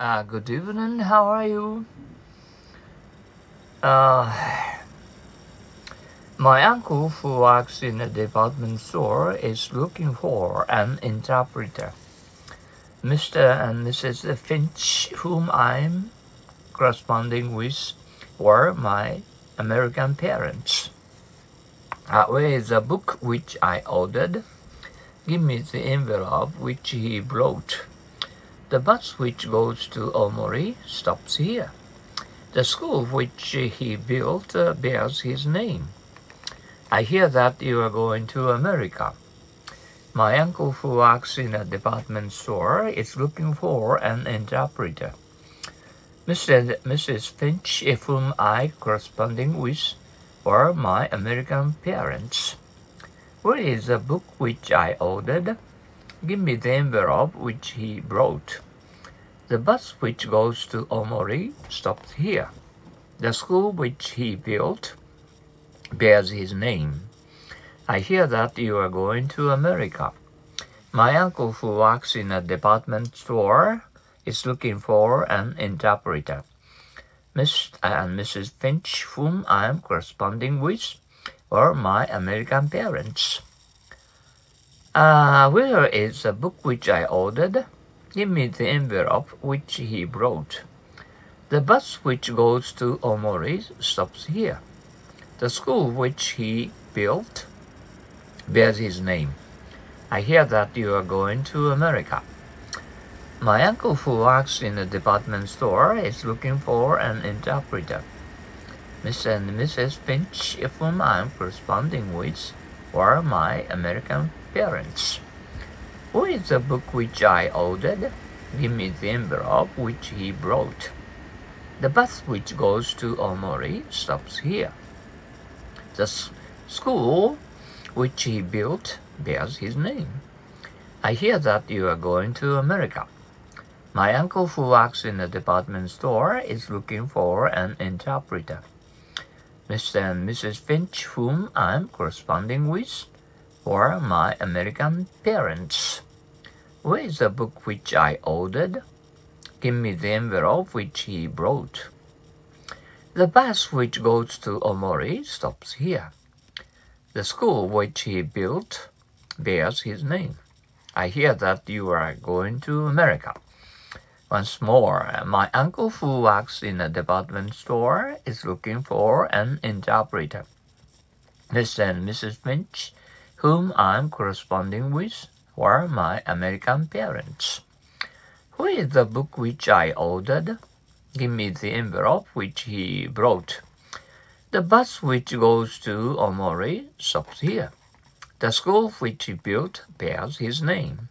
Uh, good evening. How are you? Uh, my uncle, who works in a department store, is looking for an interpreter. Mr. and Mrs. Finch, whom I'm corresponding with, were my American parents. Uh, where is the book which I ordered? Give me the envelope which he brought. The bus which goes to Omori stops here. The school which he built uh, bears his name. I hear that you are going to America. My uncle, who works in a department store, is looking for an interpreter. Mr. Mrs. Finch, if whom I corresponding with, were my American parents. Where is the book which I ordered? Give me the envelope which he brought. The bus which goes to Omori stops here. The school which he built bears his name. I hear that you are going to America. My uncle, who works in a department store, is looking for an interpreter. Miss and Mrs. Finch, whom I am corresponding with, are my American parents. Uh, where is the book which I ordered? Give me the envelope which he brought. The bus which goes to Omori stops here. The school which he built bears his name. I hear that you are going to America. My uncle, who works in a department store, is looking for an interpreter. Mr. and Mrs. Finch, whom I am corresponding with, were my American parents. Who is the book which I ordered? Give me the envelope which he brought. The bus which goes to Omori stops here. The school which he built bears his name. I hear that you are going to America. My uncle, who works in a department store, is looking for an interpreter. Mr. and Mrs. Finch, whom I'm corresponding with, were my American parents. Where is the book which I ordered? Give me the envelope which he brought. The bus which goes to Omori stops here. The school which he built bears his name. I hear that you are going to America. Once more, my uncle who works in a department store is looking for an interpreter. Mr. and Mrs. Finch, whom I'm corresponding with, were my American parents. Who is the book which I ordered? Give me the envelope which he brought. The bus which goes to Omori stops here. The school which he built bears his name.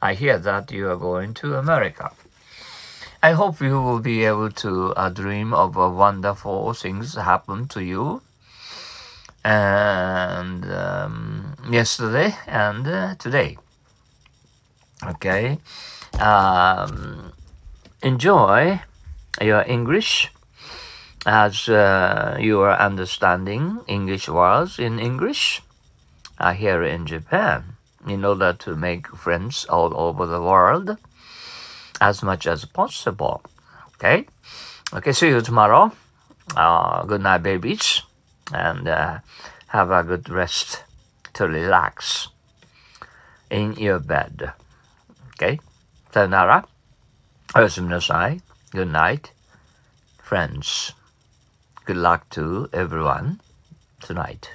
I hear that you are going to America. I hope you will be able to uh, dream of uh, wonderful things happen to you. And um, yesterday and uh, today. Okay. Um, enjoy your English as uh, you are understanding English words in English uh, here in Japan in order to make friends all over the world as much as possible. Okay? Okay, see you tomorrow. Uh, good night, babies. And uh, have a good rest to relax in your bed. Okay? Sayonara. Oyasunasai. Good night, friends. Good luck to everyone tonight.